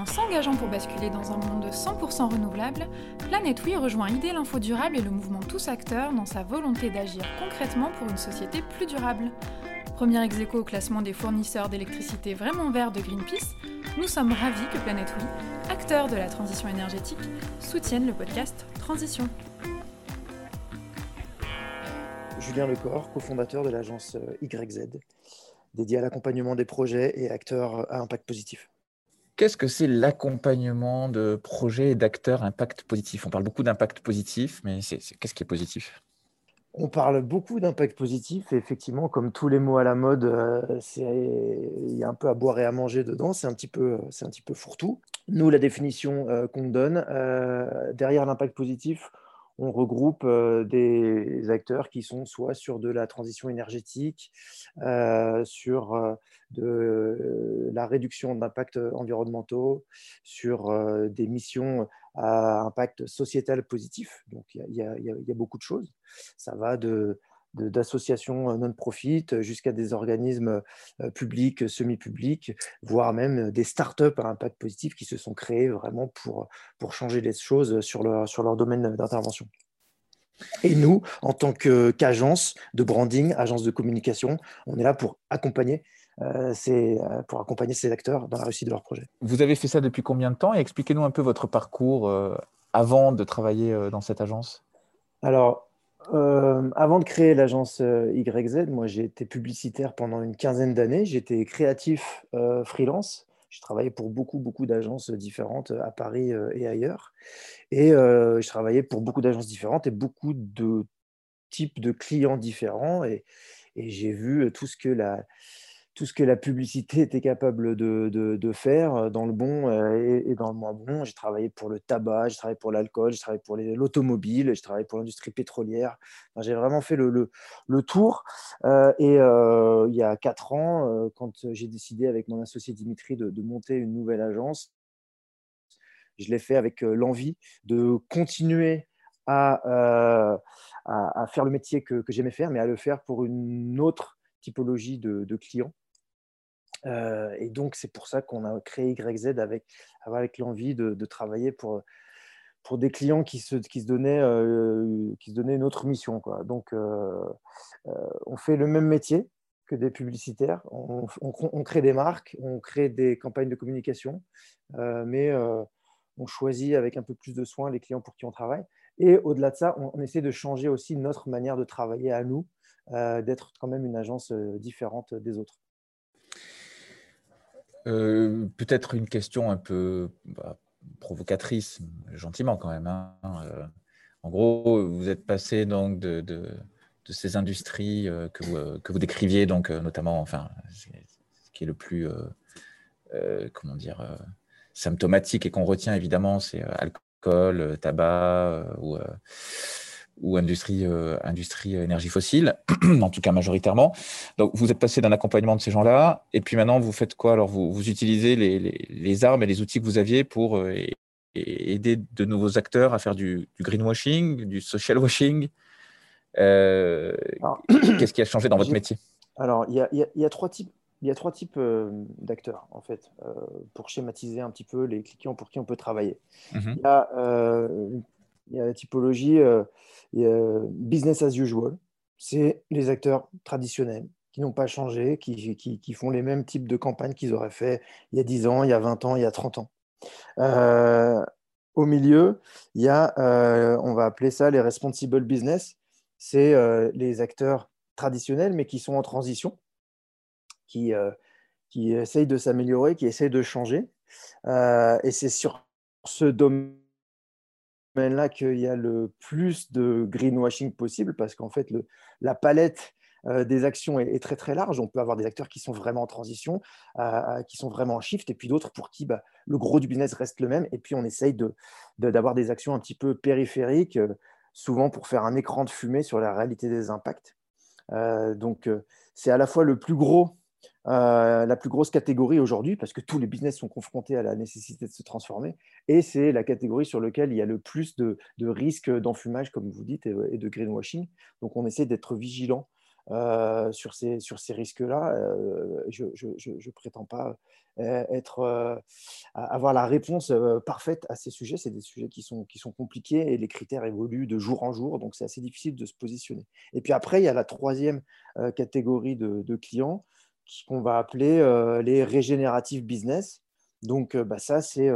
En s'engageant pour basculer dans un monde 100% renouvelable, Planète Oui rejoint idée l'Info Durable et le mouvement Tous Acteurs dans sa volonté d'agir concrètement pour une société plus durable. Premier ex au classement des fournisseurs d'électricité vraiment verts de Greenpeace, nous sommes ravis que Planète Oui, acteur de la transition énergétique, soutienne le podcast Transition. Julien Lecor, cofondateur de l'agence euh, YZ, dédiée à l'accompagnement des projets et acteurs à impact positif. Qu'est-ce que c'est l'accompagnement de projets et d'acteurs impact positif? On parle beaucoup d'impact positif, mais qu'est-ce qui est positif? On parle beaucoup d'impact positif et effectivement, comme tous les mots à la mode, euh, il y a un peu à boire et à manger dedans, c'est un petit peu, peu fourre-tout. Nous, la définition euh, qu'on donne, derrière l'impact positif, on regroupe des acteurs qui sont soit sur de la transition énergétique, sur de la réduction d'impacts environnementaux, sur des missions à impact sociétal positif. Donc il y, y, a beaucoup de choses. Ça va de d'associations non-profit jusqu'à des organismes publics, semi-publics, voire même des startups à impact positif qui se sont créés vraiment pour, pour changer les choses sur leur, sur leur domaine d'intervention. Et nous, en tant qu'agence de branding, agence de communication, on est là pour accompagner ces, pour accompagner ces acteurs dans la réussite de leur projet. Vous avez fait ça depuis combien de temps? Et expliquez-nous un peu votre parcours avant de travailler dans cette agence. Alors, euh, avant de créer l'agence euh, YZ, moi j'ai été publicitaire pendant une quinzaine d'années. J'étais créatif euh, freelance. J'ai travaillé pour beaucoup, beaucoup d'agences différentes à Paris et ailleurs. Et je travaillais pour beaucoup d'agences différentes et beaucoup de types de clients différents. et j'ai vu tout ce que la, tout ce que la publicité était capable de, faire euh, dans le bon euh, et, dans le moins bon. J'ai travaillé pour le tabac, j'ai travaillé pour l'alcool, j'ai travaillé pour l'automobile, j'ai travaillé pour l'industrie pétrolière. j'ai vraiment fait le, tour. Euh, et il y a quatre ans, quand j'ai décidé avec mon associé Dimitri de, monter une nouvelle agence, je l'ai fait avec l'envie de continuer à, à, faire le métier que, j'aimais faire, mais à le faire pour une autre typologie de clients. Euh, et donc, c'est pour ça qu'on a créé YZ avec, avec l'envie de, travailler pour, pour des clients qui se, qui se, donnaient, euh, qui se donnaient une autre mission. Donc, euh, on fait le même métier que des publicitaires. On, crée des marques, on crée des campagnes de communication, mais on choisit avec un peu plus de soin les clients pour qui on travaille. Et au-delà de ça, on, essaie de changer aussi notre manière de travailler à nous, d'être quand même une agence différente des autres. Euh, peut-être une question un peu bah, provocatrice, gentiment quand même. Hein, euh, en gros, vous êtes passé donc de, ces industries euh, que, vous, que vous décriviez, donc notamment, enfin, ce qui est le plus, comment dire, symptomatique et qu'on retient évidemment, c'est alcool, tabac ou ou industrie, euh, industrie énergie fossile, en tout cas majoritairement. Donc, vous êtes passé d'un accompagnement de ces gens-là, et puis maintenant, vous faites quoi? Alors, vous, vous utilisez les, les, armes et les outils que vous aviez pour euh, aider de nouveaux acteurs à faire du, greenwashing, du social washing. Euh, qu'est-ce qui a changé dans votre métier? Alors, il y a, y a, trois types. Il y a trois types d'acteurs, en fait, pour schématiser un petit peu les clients pour qui on peut travailler. Mm-hmm. Il y a il y a la typologie euh, business as usual. C'est les acteurs traditionnels qui n'ont pas changé, qui, qui, font les mêmes types de campagnes qu'ils auraient fait il y a 10 ans, il y a 20 ans, il y a 30 ans. Euh, au milieu, il y a, euh, on va appeler ça les responsible business. C'est les acteurs traditionnels, mais qui sont en transition, qui, qui essayent de s'améliorer, qui essayent de changer. et c'est sur ce domaine là qu'il y a le plus de greenwashing possible parce qu'en fait, la palette euh, des actions est, très très large. On peut avoir des acteurs qui sont vraiment en transition, euh, qui sont vraiment en shift, et puis d'autres pour qui bah, le gros du business reste le même. Et puis on essaye d'avoir de, des actions un petit peu périphériques, euh, souvent pour faire un écran de fumée sur la réalité des impacts. donc c'est à la fois le plus gros euh, la plus grosse catégorie aujourd'hui, parce que tous les business sont confrontés à la nécessité de se transformer, et c'est la catégorie sur laquelle il y a le plus de, risques d'enfumage, comme vous dites, et, de greenwashing. Donc on essaie d'être vigilant sur ces, sur ces risques-là. je ne prétends pas avoir la réponse parfaite à ces sujets. C'est des sujets qui sont, compliqués et les critères évoluent de jour en jour, donc c'est assez difficile de se positionner. Et puis après, il y a la troisième catégorie de clients qu'on va appeler les régénératifs business. Donc, bah, ça, c'est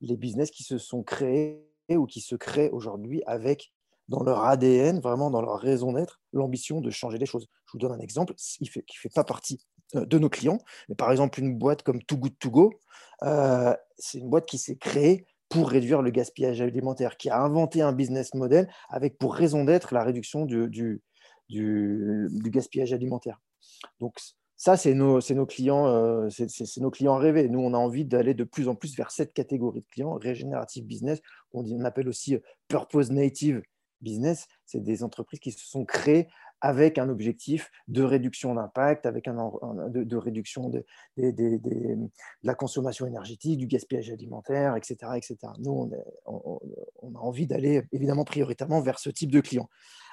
les business qui se sont créés ou qui se créent aujourd'hui avec dans leur ADN, vraiment dans leur raison d'être, l'ambition de changer les choses. Je vous donne un exemple qui ne fait, fait pas partie de nos clients, mais par exemple une boîte comme Too Good To Go, c'est une boîte qui s'est créée pour réduire le gaspillage alimentaire, qui a inventé un business model avec pour raison d'être la réduction du, du, du, du gaspillage alimentaire. Donc ça, c'est nos, clients, euh, c'est nos clients rêvés. Nous, on a envie d'aller de plus en plus vers cette catégorie de clients, Regenerative Business, on, on appelle aussi euh, Purpose Native Business. C'est des entreprises qui se sont créées avec un objectif de réduction d'impact, avec un, de, réduction de, la consommation énergétique, du gaspillage alimentaire, etc. etc. Nous, on, on a envie d'aller évidemment prioritairement vers ce type de clients.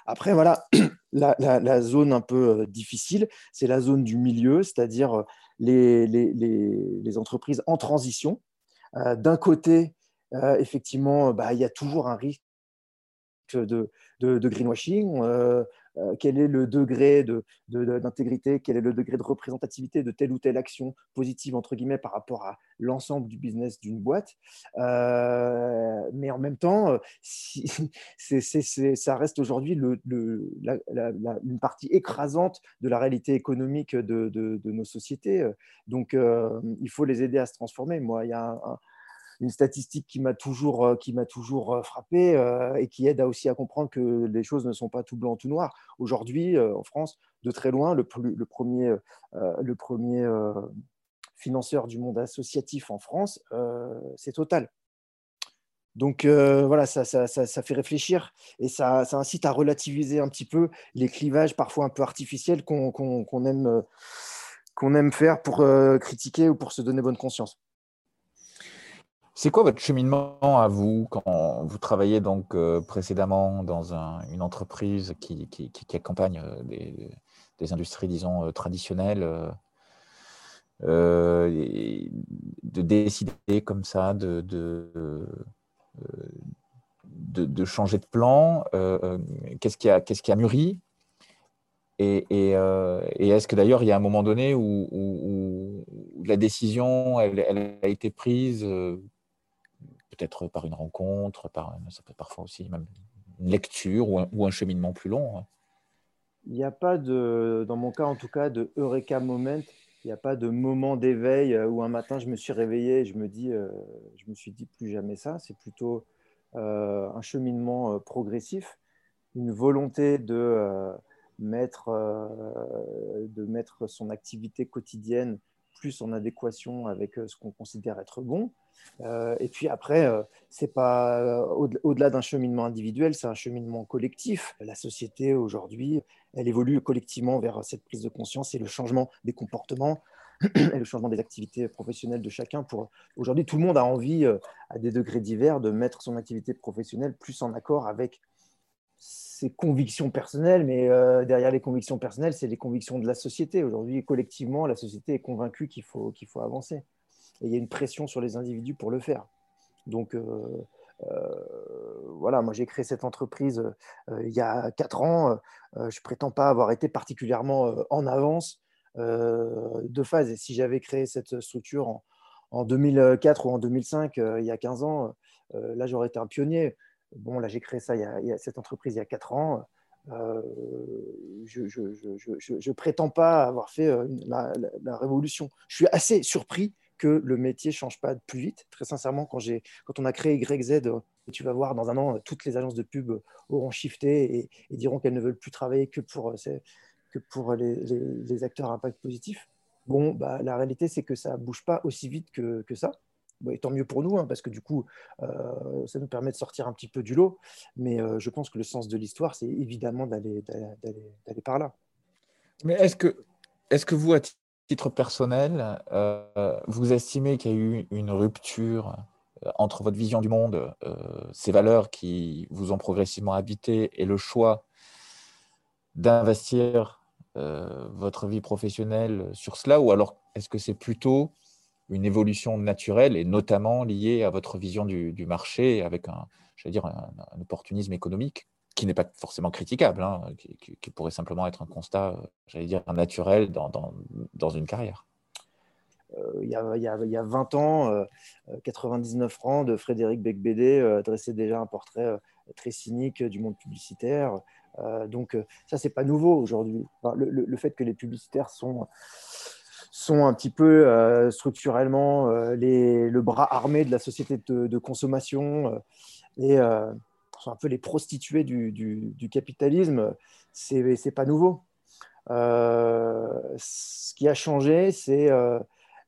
Après, voilà, la, zone un peu euh, difficile, c'est la zone du milieu, c'est-à-dire euh, les, entreprises en transition. Euh, d'un côté, effectivement, bah, il y a toujours un risque de, greenwashing, euh, quel est le degré d'intégrité, de, quel est le degré de représentativité de telle ou telle action positive, entre guillemets, par rapport à l'ensemble du business d'une boîte. Euh, mais en même temps, si, ça reste aujourd'hui une partie écrasante de la réalité économique de, nos sociétés. Donc, il faut les aider à se transformer. Moi, il y a une statistique qui m'a toujours, euh, toujours euh, frappé euh, et qui aide aussi à comprendre que les choses ne sont pas tout blanc, tout noir. Aujourd'hui, en France, de très loin, le, le premier, le premier financeur du monde associatif en France, c'est Total. Donc voilà, ça, ça, ça, fait réfléchir et ça, incite à relativiser un petit peu les clivages parfois un peu artificiels qu'on aime, qu'on aime faire pour critiquer ou pour se donner bonne conscience. C'est quoi votre cheminement à vous quand vous travaillez donc euh, précédemment dans une entreprise qui, accompagne euh, des, industries, disons, euh, traditionnelles, de décider comme ça de, changer de plan Qu'est-ce qui, a, mûri? Et, est-ce que d'ailleurs il y a un moment donné où, la décision a été prise peut-être par une rencontre, par, ça peut parfois aussi même une lecture ou un, ou un cheminement plus long. Hein. Il n'y a pas de, dans mon cas en tout cas, de eureka moment. Il n'y a pas de moment d'éveil euh, où un matin je me suis réveillé et je me dis, euh, je me suis dit plus jamais ça. C'est plutôt euh, un cheminement progressif, une volonté de mettre, de mettre son activité quotidienne plus en adéquation avec ce qu'on considère être bon, euh, et puis après, euh, c'est pas euh, au-delà d'un cheminement individuel, c'est un cheminement collectif. La société aujourd'hui, elle évolue collectivement vers cette prise de conscience et le changement des comportements et le changement des activités professionnelles de chacun. Pour aujourd'hui, tout le monde a envie, à des degrés divers, de mettre son activité professionnelle plus en accord avec ses convictions personnelles, mais derrière les convictions personnelles, c'est les convictions de la société. Aujourd'hui, collectivement, la société est convaincue qu'il faut, qu'il faut avancer et il y a une pression sur les individus pour le faire. Donc, euh, euh, voilà, moi j'ai créé cette entreprise euh, il y a quatre ans. je ne prétends pas avoir été particulièrement en avance de phase. Et si j'avais créé cette structure en, 2004 ou en 2005, il y a 15 ans, là j'aurais été un pionnier. Bon, là j'ai créé ça, cette entreprise il y a quatre ans. je ne prétends pas avoir fait la, révolution. Je suis assez surpris que le métier change pas plus vite. Très sincèrement, quand, quand on a créé YZ, euh, tu vas voir dans un an, euh, toutes les agences de pub euh, auront shifté et, diront qu'elles ne veulent plus travailler que pour, que pour les, acteurs à impact positif. Bon, bah, la réalité, c'est que ça bouge pas aussi vite que, que ça. et tant mieux pour nous, hein, parce que du coup, ça nous permet de sortir un petit peu du lot. Mais je pense que le sens de l'histoire, c'est évidemment d'aller par là. Mais est-ce que, est que vous, à titre personnel, euh, vous estimez qu'il y a eu une rupture euh, entre votre vision du monde, euh, ces valeurs qui vous ont progressivement habité et le choix d'investir votre vie professionnelle sur cela? Ou alors est-ce que c'est plutôt une évolution naturelle et notamment liée à votre vision du, marché avec un, dire, un, opportunisme économique? Qui n'est pas forcément critiquable, hein, qui, pourrait simplement être un constat, j'allais dire, naturel dans, une carrière. Euh, il, y a, il, y a, il, y a, 20 ans, 99 euh, francs de Frédéric Becbédé euh, dressait déjà un portrait très cynique du monde publicitaire. donc ça, c'est pas nouveau aujourd'hui. le, fait que les publicitaires sont un petit peu euh, structurellement euh, le bras armé de la société de, consommation euh, et sont un peu les prostituées du, du, capitalisme, c'est pas nouveau. ce qui a changé, c'est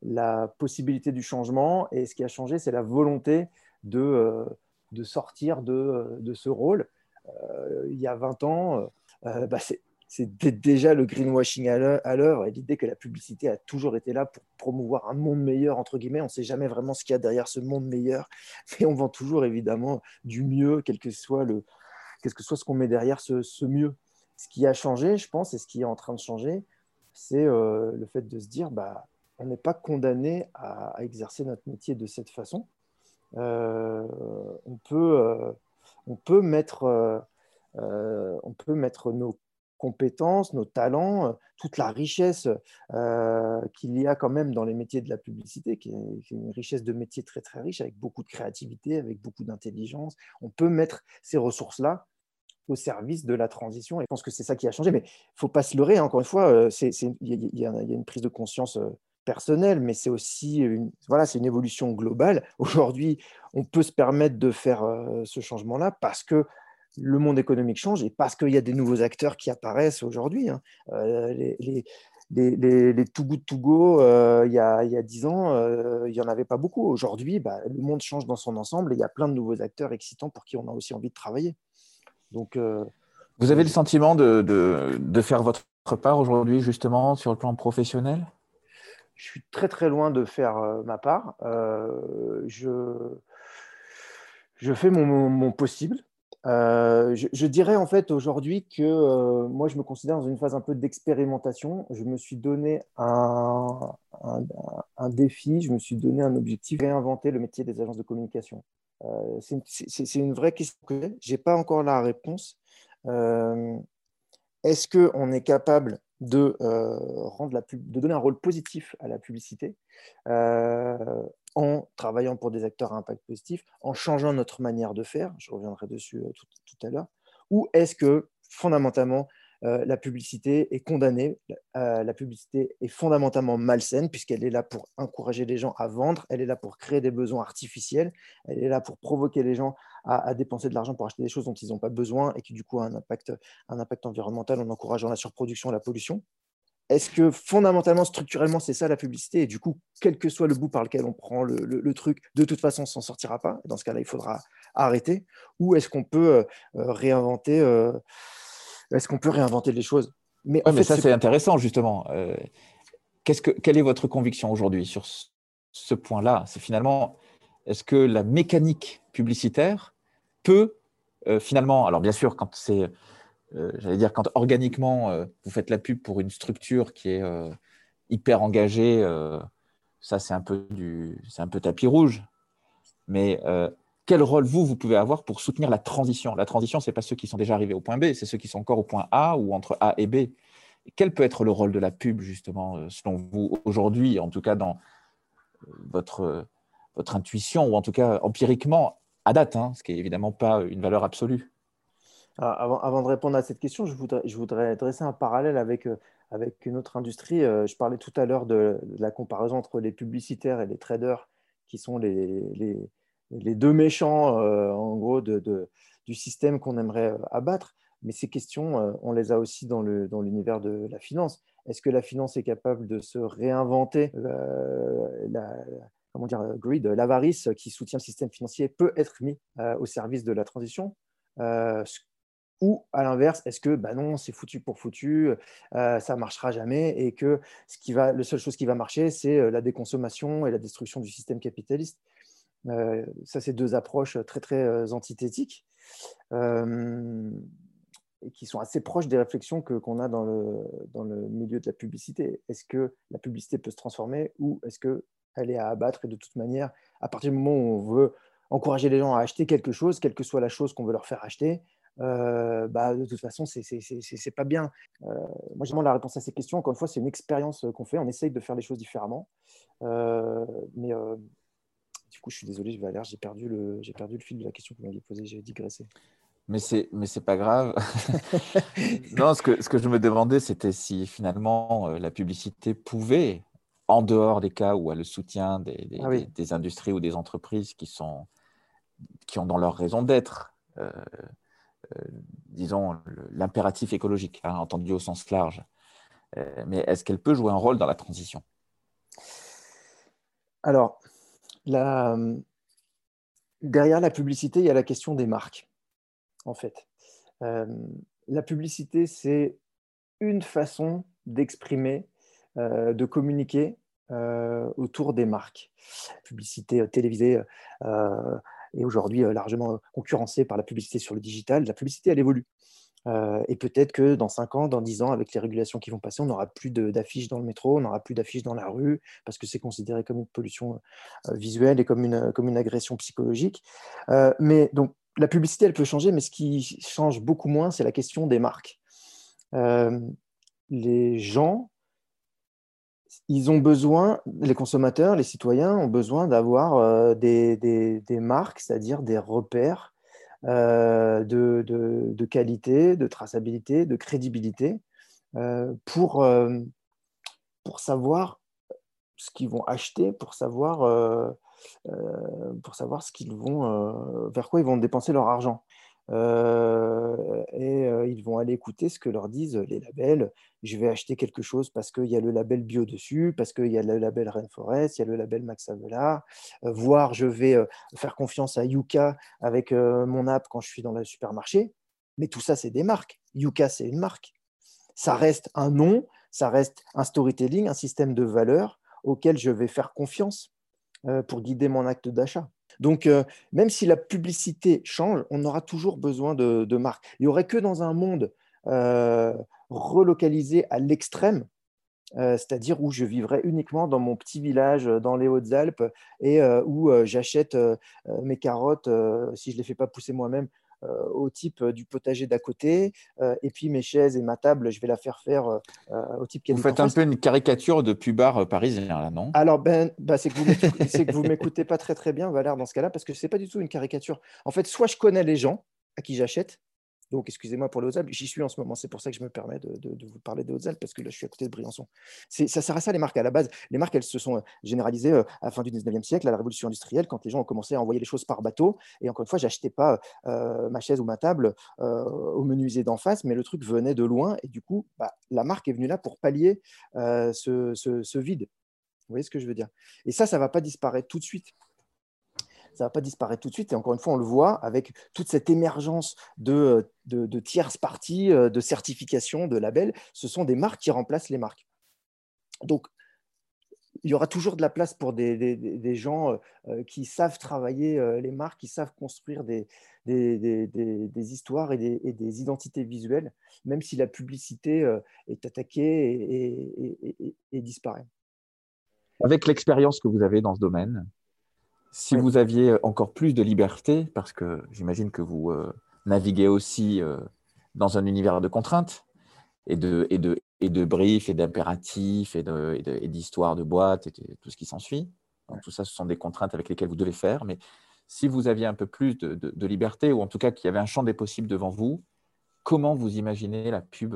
la possibilité du changement et ce qui a changé, c'est la volonté de, de sortir de, de, ce rôle. il y a 20 ans, bah, c'est déjà le greenwashing à l'heure et l'idée que la publicité a toujours été là pour promouvoir un monde meilleur, entre guillemets. On ne sait jamais vraiment ce qu'il y a derrière ce monde meilleur, mais on vend toujours évidemment du mieux, quel que soit, le, quest que soit ce qu'on met derrière ce, mieux. Ce qui a changé, je pense, et ce qui est en train de changer, c'est euh, le fait de se dire bah, on n'est pas condamné à, exercer notre métier de cette façon. Euh, on, peut, euh, on, peut mettre, on peut mettre nos compétences, nos talents, euh, toute la richesse euh, qu'il y a quand même dans les métiers de la publicité, qui est, une richesse de métiers très très riche, avec beaucoup de créativité, avec beaucoup d'intelligence. On peut mettre ces ressources-là au service de la transition. Et je pense que c'est ça qui a changé. Mais il ne faut pas se leurrer, hein, encore une fois, euh, il y, a une prise de conscience personnelle, mais c'est aussi une, voilà, une évolution globale. Aujourd'hui, on peut se permettre de faire ce changement-là parce que le monde économique change et parce qu'il y a des nouveaux acteurs qui apparaissent aujourd'hui. Hein. Euh, les, les, les, les, Too Good To Go, euh, il, y a, il y a 10 ans, euh, il n'y en avait pas beaucoup. Aujourd'hui, bah, le monde change dans son ensemble et il y a plein de nouveaux acteurs excitants pour qui on a aussi envie de travailler. Donc, Vous avez le sentiment de, de, de faire votre part aujourd'hui, justement, sur le plan professionnel? Je suis très très loin de faire ma part. je, je fais mon, mon possible. Euh, je, dirais en fait aujourd'hui que euh, moi je me considère dans une phase un peu d'expérimentation. Je me suis donné un, défi, je me suis donné un objectif, réinventer le métier des agences de communication. Euh, c'est une vraie question que j'ai. pas encore la réponse. Est-ce qu'on est capable de, rendre de donner un rôle positif à la publicité? En travaillant pour des acteurs à impact positif, en changeant notre manière de faire, je reviendrai dessus euh, tout, à l'heure, ou est-ce que fondamentalement euh, la publicité est condamnée, euh, la publicité est fondamentalement malsaine puisqu'elle est là pour encourager les gens à vendre, elle est là pour créer des besoins artificiels, elle est là pour provoquer les gens à, dépenser de l'argent pour acheter des choses dont ils n'ont pas besoin et qui du coup ont un impact, un impact environnemental en encourageant la surproduction, la pollution? Est-ce que fondamentalement, structurellement, c'est ça la publicité? Et du coup, quel que soit le bout par lequel on prend le, truc, de toute façon, on s'en sortira pas. Dans ce cas-là, il faudra arrêter. Ou est-ce qu'on peut euh, euh, réinventer euh, Est-ce qu'on peut réinventer les choses? Mais, mais ça, c'est intéressant justement. que, quelle est votre conviction aujourd'hui sur ce point-là? C'est finalement, est-ce que la mécanique publicitaire peut finalement, alors bien sûr, quand c'est j'allais dire, quand organiquement, euh, vous faites la pub pour une structure qui est euh, hyper engagée, ça, c'est un, peu un peu tapis rouge. Mais quel rôle, vous, vous pouvez avoir pour soutenir la transition? La transition, ce n'est pas ceux qui sont déjà arrivés au point B, c'est ceux qui sont encore au point A ou entre A et B. quel peut être le rôle de la pub, justement, selon vous, aujourd'hui, en tout cas dans votre, votre intuition, ou en tout cas empiriquement, à date, hein, ce qui n'est évidemment pas une valeur absolue? Avant, de répondre à cette question, je voudrais, dresser un parallèle avec, euh, avec une autre industrie. Euh, je parlais tout à l'heure de, la comparaison entre les publicitaires et les traders, qui sont les, les, deux méchants, euh, en gros, du système qu'on aimerait abattre. Mais ces questions, on les a aussi dans l'univers dans de la finance. Est-ce que la finance est capable de se réinventer la, comment dire, greed, l'avarice qui soutient le système financier peut être mis au service de la transition? Ou à l'inverse, est-ce que bah non, c'est foutu pour foutu, euh, ça ne marchera jamais et que ce qui va, la seule chose qui va marcher, c'est euh, la déconsommation et la destruction du système capitaliste euh, Ça, c'est deux approches très, très antithétiques. qui sont assez proches des réflexions qu'on a dans le, dans le milieu de la publicité. Est-ce que la publicité peut se transformer ou est-ce qu'elle est à abattre Et de toute manière, à partir du moment où on veut encourager les gens à acheter quelque chose, quelle que soit la chose qu'on veut leur faire acheter, euh, bah, de toute façon, c'est pas bien. Euh, moi, j'ai la réponse à ces questions. Encore une fois, c'est une expérience qu'on fait. On essaye de faire les choses différemment. Euh, mais du coup, je suis désolé, je vais aller. J'ai perdu, le, perdu le fil de la question que vous m'aviez posée. J'ai digressé. Mais c'est mais c'est pas grave. non, ce que ce que je me demandais, c'était si finalement la publicité pouvait, en dehors des cas où elle le soutient des, des, ah des, industries ou des entreprises qui sont qui ont dans leur raison d'être euh, disons, l'impératif écologique, hein, entendu au sens large. Euh, mais est-ce qu'elle peut jouer un rôle dans la transition? Alors, derrière la publicité, il y a la question des marques, en fait. Euh, la publicité, c'est une façon d'exprimer, de communiquer autour des marques. Publicité télévisée, est aujourd'hui euh, largement concurrencée par la publicité sur le digital. La publicité, elle évolue. Euh, et peut-être que dans 5 ans, dans 10 ans, avec les régulations qui vont passer, on n'aura plus d'affiches dans le métro, on n'aura plus d'affiches dans la rue, parce que c'est considéré comme une pollution euh, visuelle et comme une, comme une agression psychologique. mais donc, la publicité, elle peut changer, mais ce qui change beaucoup moins, c'est la question des marques. les gens ils ont besoin, les consommateurs, les citoyens ont besoin d'avoir euh, des, marques, c'est-à-dire des repères euh, de, qualité, de traçabilité, de crédibilité, euh, pour, pour savoir ce qu'ils vont acheter, pour savoir, pour savoir ce qu'ils vont, vers quoi ils vont dépenser leur argent. Euh, et euh, ils vont aller écouter ce que leur disent les labels. Je vais acheter quelque chose parce qu'il y a le label bio dessus, parce qu'il y a le label Rainforest, il y a le label Max Havelaar. Euh, voire, je vais faire confiance à Yuka avec mon app quand je suis dans le supermarché. Mais tout ça, c'est des marques. Yuka, c'est une marque. Ça reste un nom, ça reste un storytelling, un système de valeurs auquel je vais faire confiance pour guider mon acte d'achat. Donc, euh, même si la publicité change, on aura toujours besoin de, marques. Il n'y aurait que dans un monde euh, relocalisé à l'extrême, euh, c'est-à-dire où je vivrais uniquement dans mon petit village dans les Hautes-Alpes et où j'achète mes carottes, si je ne les fais pas pousser moi-même, au type euh, du potager d'à côté. Euh, et puis mes chaises et ma table, je vais la faire faire au type qui Vous faites un peu une caricature de pubard parisien, là, non? Alors, ben, bah, c'est que vous m'écoutez pas très très bien, Valère, dans ce cas-là, parce que ce n'est pas du tout une caricature. En fait, soit je connais les gens à qui j'achète, donc, excusez-moi pour les Hautes-Alpes, j'y suis en ce moment. C'est pour ça que je me permets de, vous parler des Hautes-Alpes, parce que là, je suis à côté de Briançon. Ça sert à ça, les marques. À la base, les marques, elles se sont euh, généralisées euh, à la fin du 19e siècle, à la révolution industrielle, quand les gens ont commencé à envoyer les choses par bateau. Et encore une fois, j'achetais pas euh, ma chaise ou ma table au menuisier d'en face, mais le truc venait de loin. Et du coup, bah, la marque est venue là pour pallier ce, vide. Vous voyez ce que je veux dire? Et ça, ça ne va pas disparaître tout de suite ça ne va pas disparaître tout de suite. Et encore une fois, on le voit avec toute cette émergence de, de, tierces parties, euh, de certification, de labels. Ce sont des marques qui remplacent les marques. Donc, il y aura toujours de la place pour des, des, gens euh, euh, qui savent travailler les marques, qui savent construire des, des histoires et, des, identités visuelles, même si la publicité est attaquée et disparaît. Avec l'expérience que vous avez dans ce domaine, si vous aviez encore plus de liberté, parce que j'imagine que vous euh, naviguez aussi euh, dans un univers de contraintes et de, briefs et d'impératifs et d'histoires de, boîtes et tout ce qui s'ensuit. Tout ça, ce sont des contraintes avec lesquelles vous devez faire. Mais si vous aviez un peu plus de, de liberté, ou en tout cas qu'il y avait un champ des possibles devant vous, comment vous imaginez la pub,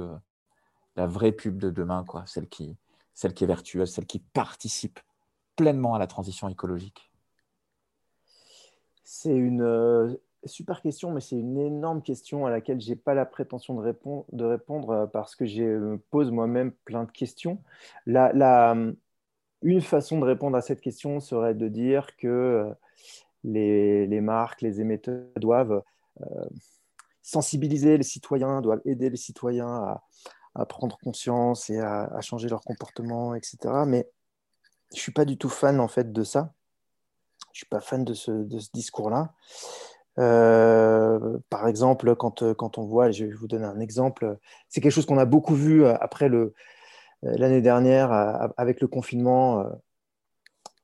la vraie pub de demain, quoi, celle, qui, celle qui est vertueuse, celle qui participe pleinement à la transition écologique? C'est une euh, super question, mais c'est une énorme question à laquelle je n'ai pas la prétention de, répondre, euh, parce que je me pose moi-même plein de questions. Une façon de répondre à cette question serait de dire que euh, les, marques, les émetteurs doivent sensibiliser les citoyens, doivent aider les citoyens à, prendre conscience et à, à, changer leur comportement, etc. Mais je ne suis pas du tout fan en fait de ça. Je suis pas fan de ce, discours-là. par exemple, quand, quand on voit, je vais vous donner un exemple, c'est quelque chose qu'on a beaucoup vu après l'année dernière avec le confinement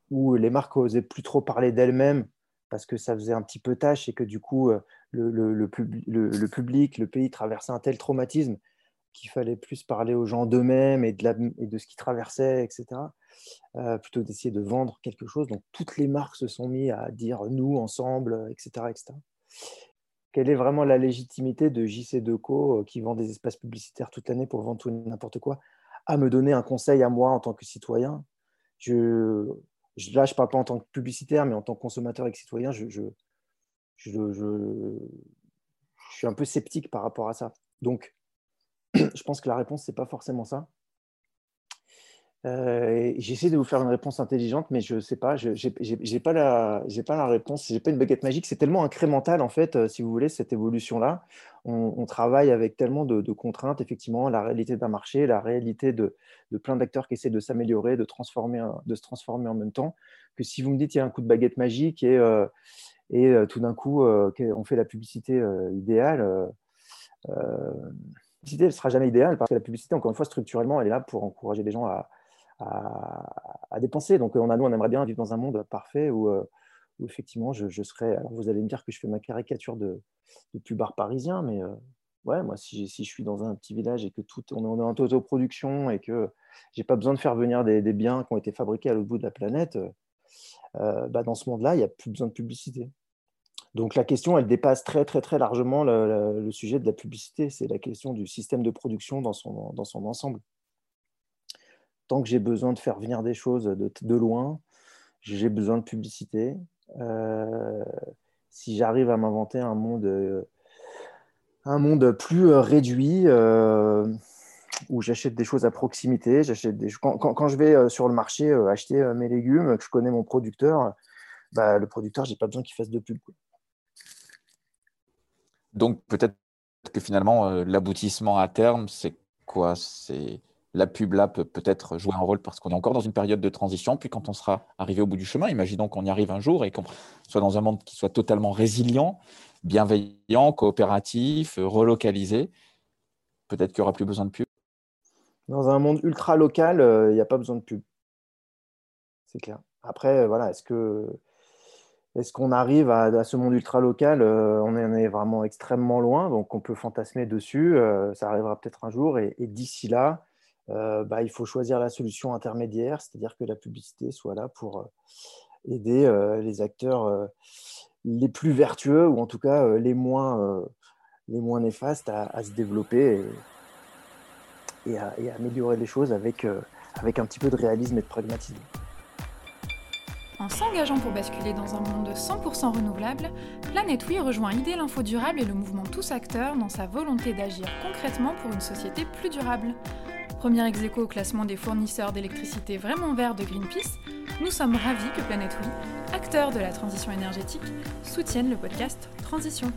où les marques n'osaient plus trop parler d'elles-mêmes parce que ça faisait un petit peu tâche et que du coup, euh, le, le, public, le pays traversait un tel traumatisme qu'il fallait plus parler aux gens d'eux-mêmes et, de ce qu'ils traversaient, etc., euh, plutôt d'essayer de vendre quelque chose. Donc, toutes les marques se sont mises à dire nous, ensemble, etc.. Quelle est vraiment la légitimité de JC Deco euh, qui vend des espaces publicitaires toute l'année pour vendre tout n'importe quoi à me donner un conseil à moi en tant que citoyen? Je, là, je ne parle pas en tant que publicitaire, mais en tant que consommateur et que citoyen, je, je, je, suis un peu sceptique par rapport à ça. Donc, je pense que la réponse, ce n'est pas forcément ça. Euh, J'essaie de vous faire une réponse intelligente, mais je ne sais pas, je n'ai pas, la, pas la réponse, pas une baguette magique. C'est tellement incrémental, en fait, euh, si vous voulez, cette évolution-là. On, travaille avec tellement de, contraintes, effectivement, la réalité d'un marché, la réalité de, de plein d'acteurs qui essaient de s'améliorer, de, de se transformer en même temps, que si vous me dites qu'il y a un coup de baguette magique et, euh, et tout d'un coup, on fait la publicité idéale, publicité ne sera jamais idéale parce que la publicité, encore une fois, structurellement, elle est là pour encourager les gens à dépenser. Donc, on a, nous, on aimerait bien vivre dans un monde parfait où, euh, effectivement, je, serais. Alors, vous allez me dire que je fais ma caricature de, de pubard parisien, mais euh, ouais, moi, si, si, je suis dans un petit village et que tout, on est en autoproduction et que j'ai pas besoin de faire venir des, biens qui ont été fabriqués à l'autre bout de la planète, euh, bah, dans ce monde-là, il n'y a plus besoin de publicité. Donc la question, elle dépasse très très très largement le, sujet de la publicité. C'est la question du système de production dans son, dans son ensemble tant que j'ai besoin de faire venir des choses de, loin, j'ai besoin de publicité. Euh, si j'arrive à m'inventer un monde, euh, un monde plus euh, réduit, où j'achète des choses à proximité, j'achète des quand, quand, je vais sur le marché acheter mes légumes, que je connais mon producteur, bah, le producteur, j'ai pas besoin qu'il fasse de pub. Donc peut-être que finalement, l'aboutissement à terme, c'est quoi? C'est la pub là peut peut-être jouer un rôle parce qu'on est encore dans une période de transition. Puis quand on sera arrivé au bout du chemin, imaginons qu'on y arrive un jour et qu'on soit dans un monde qui soit totalement résilient, bienveillant, coopératif, relocalisé, peut-être qu'il n'y aura plus besoin de pub. Dans un monde ultra local, euh, il n'y a pas besoin de pub. C'est clair. Après, euh, voilà, est-ce que est-ce qu'on arrive à, ce monde ultra local euh, On en est vraiment extrêmement loin, donc on peut fantasmer dessus. ça arrivera peut-être un jour. et d'ici là, euh, bah, il faut choisir la solution intermédiaire, c'est-à-dire que la publicité soit là pour euh, aider euh, les acteurs les plus vertueux, ou en tout cas les moins, néfastes, à, se développer et, à, améliorer les choses avec un petit peu de réalisme et de pragmatisme. En s'engageant pour basculer dans un monde 100% renouvelable, Planète Oui rejoint Idée l'Info Durable et le mouvement Tous Acteurs dans sa volonté d'agir concrètement pour une société plus durable. Premier ex au classement des fournisseurs d'électricité vraiment verts de Greenpeace, nous sommes ravis que Planète Oui, acteur de la transition énergétique, soutienne le podcast Transition.